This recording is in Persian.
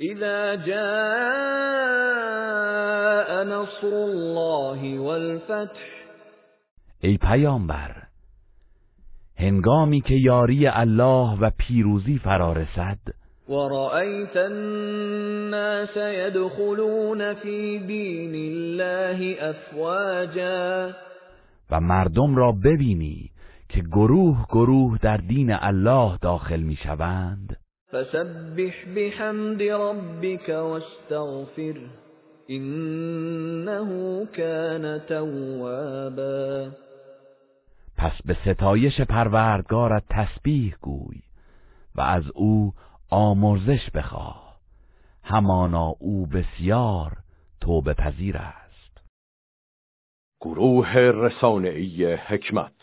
إذا جاء نصر الله والفتح ای پیامبر هنگامی که یاری الله و پیروزی فرا رسد ورأيت الناس يدخلون في دين الله أفواجا و مردم را ببینی که گروه گروه در دین الله داخل می‌شوند. فسبح بحمد ربك واستغفره إنه كان توابا. پس به ستایش پروردگارت تسبیح گوی و از او آمرزش بخواه. همانا او بسیار توبه پذیر است. گروه رسانه‌ای حکمت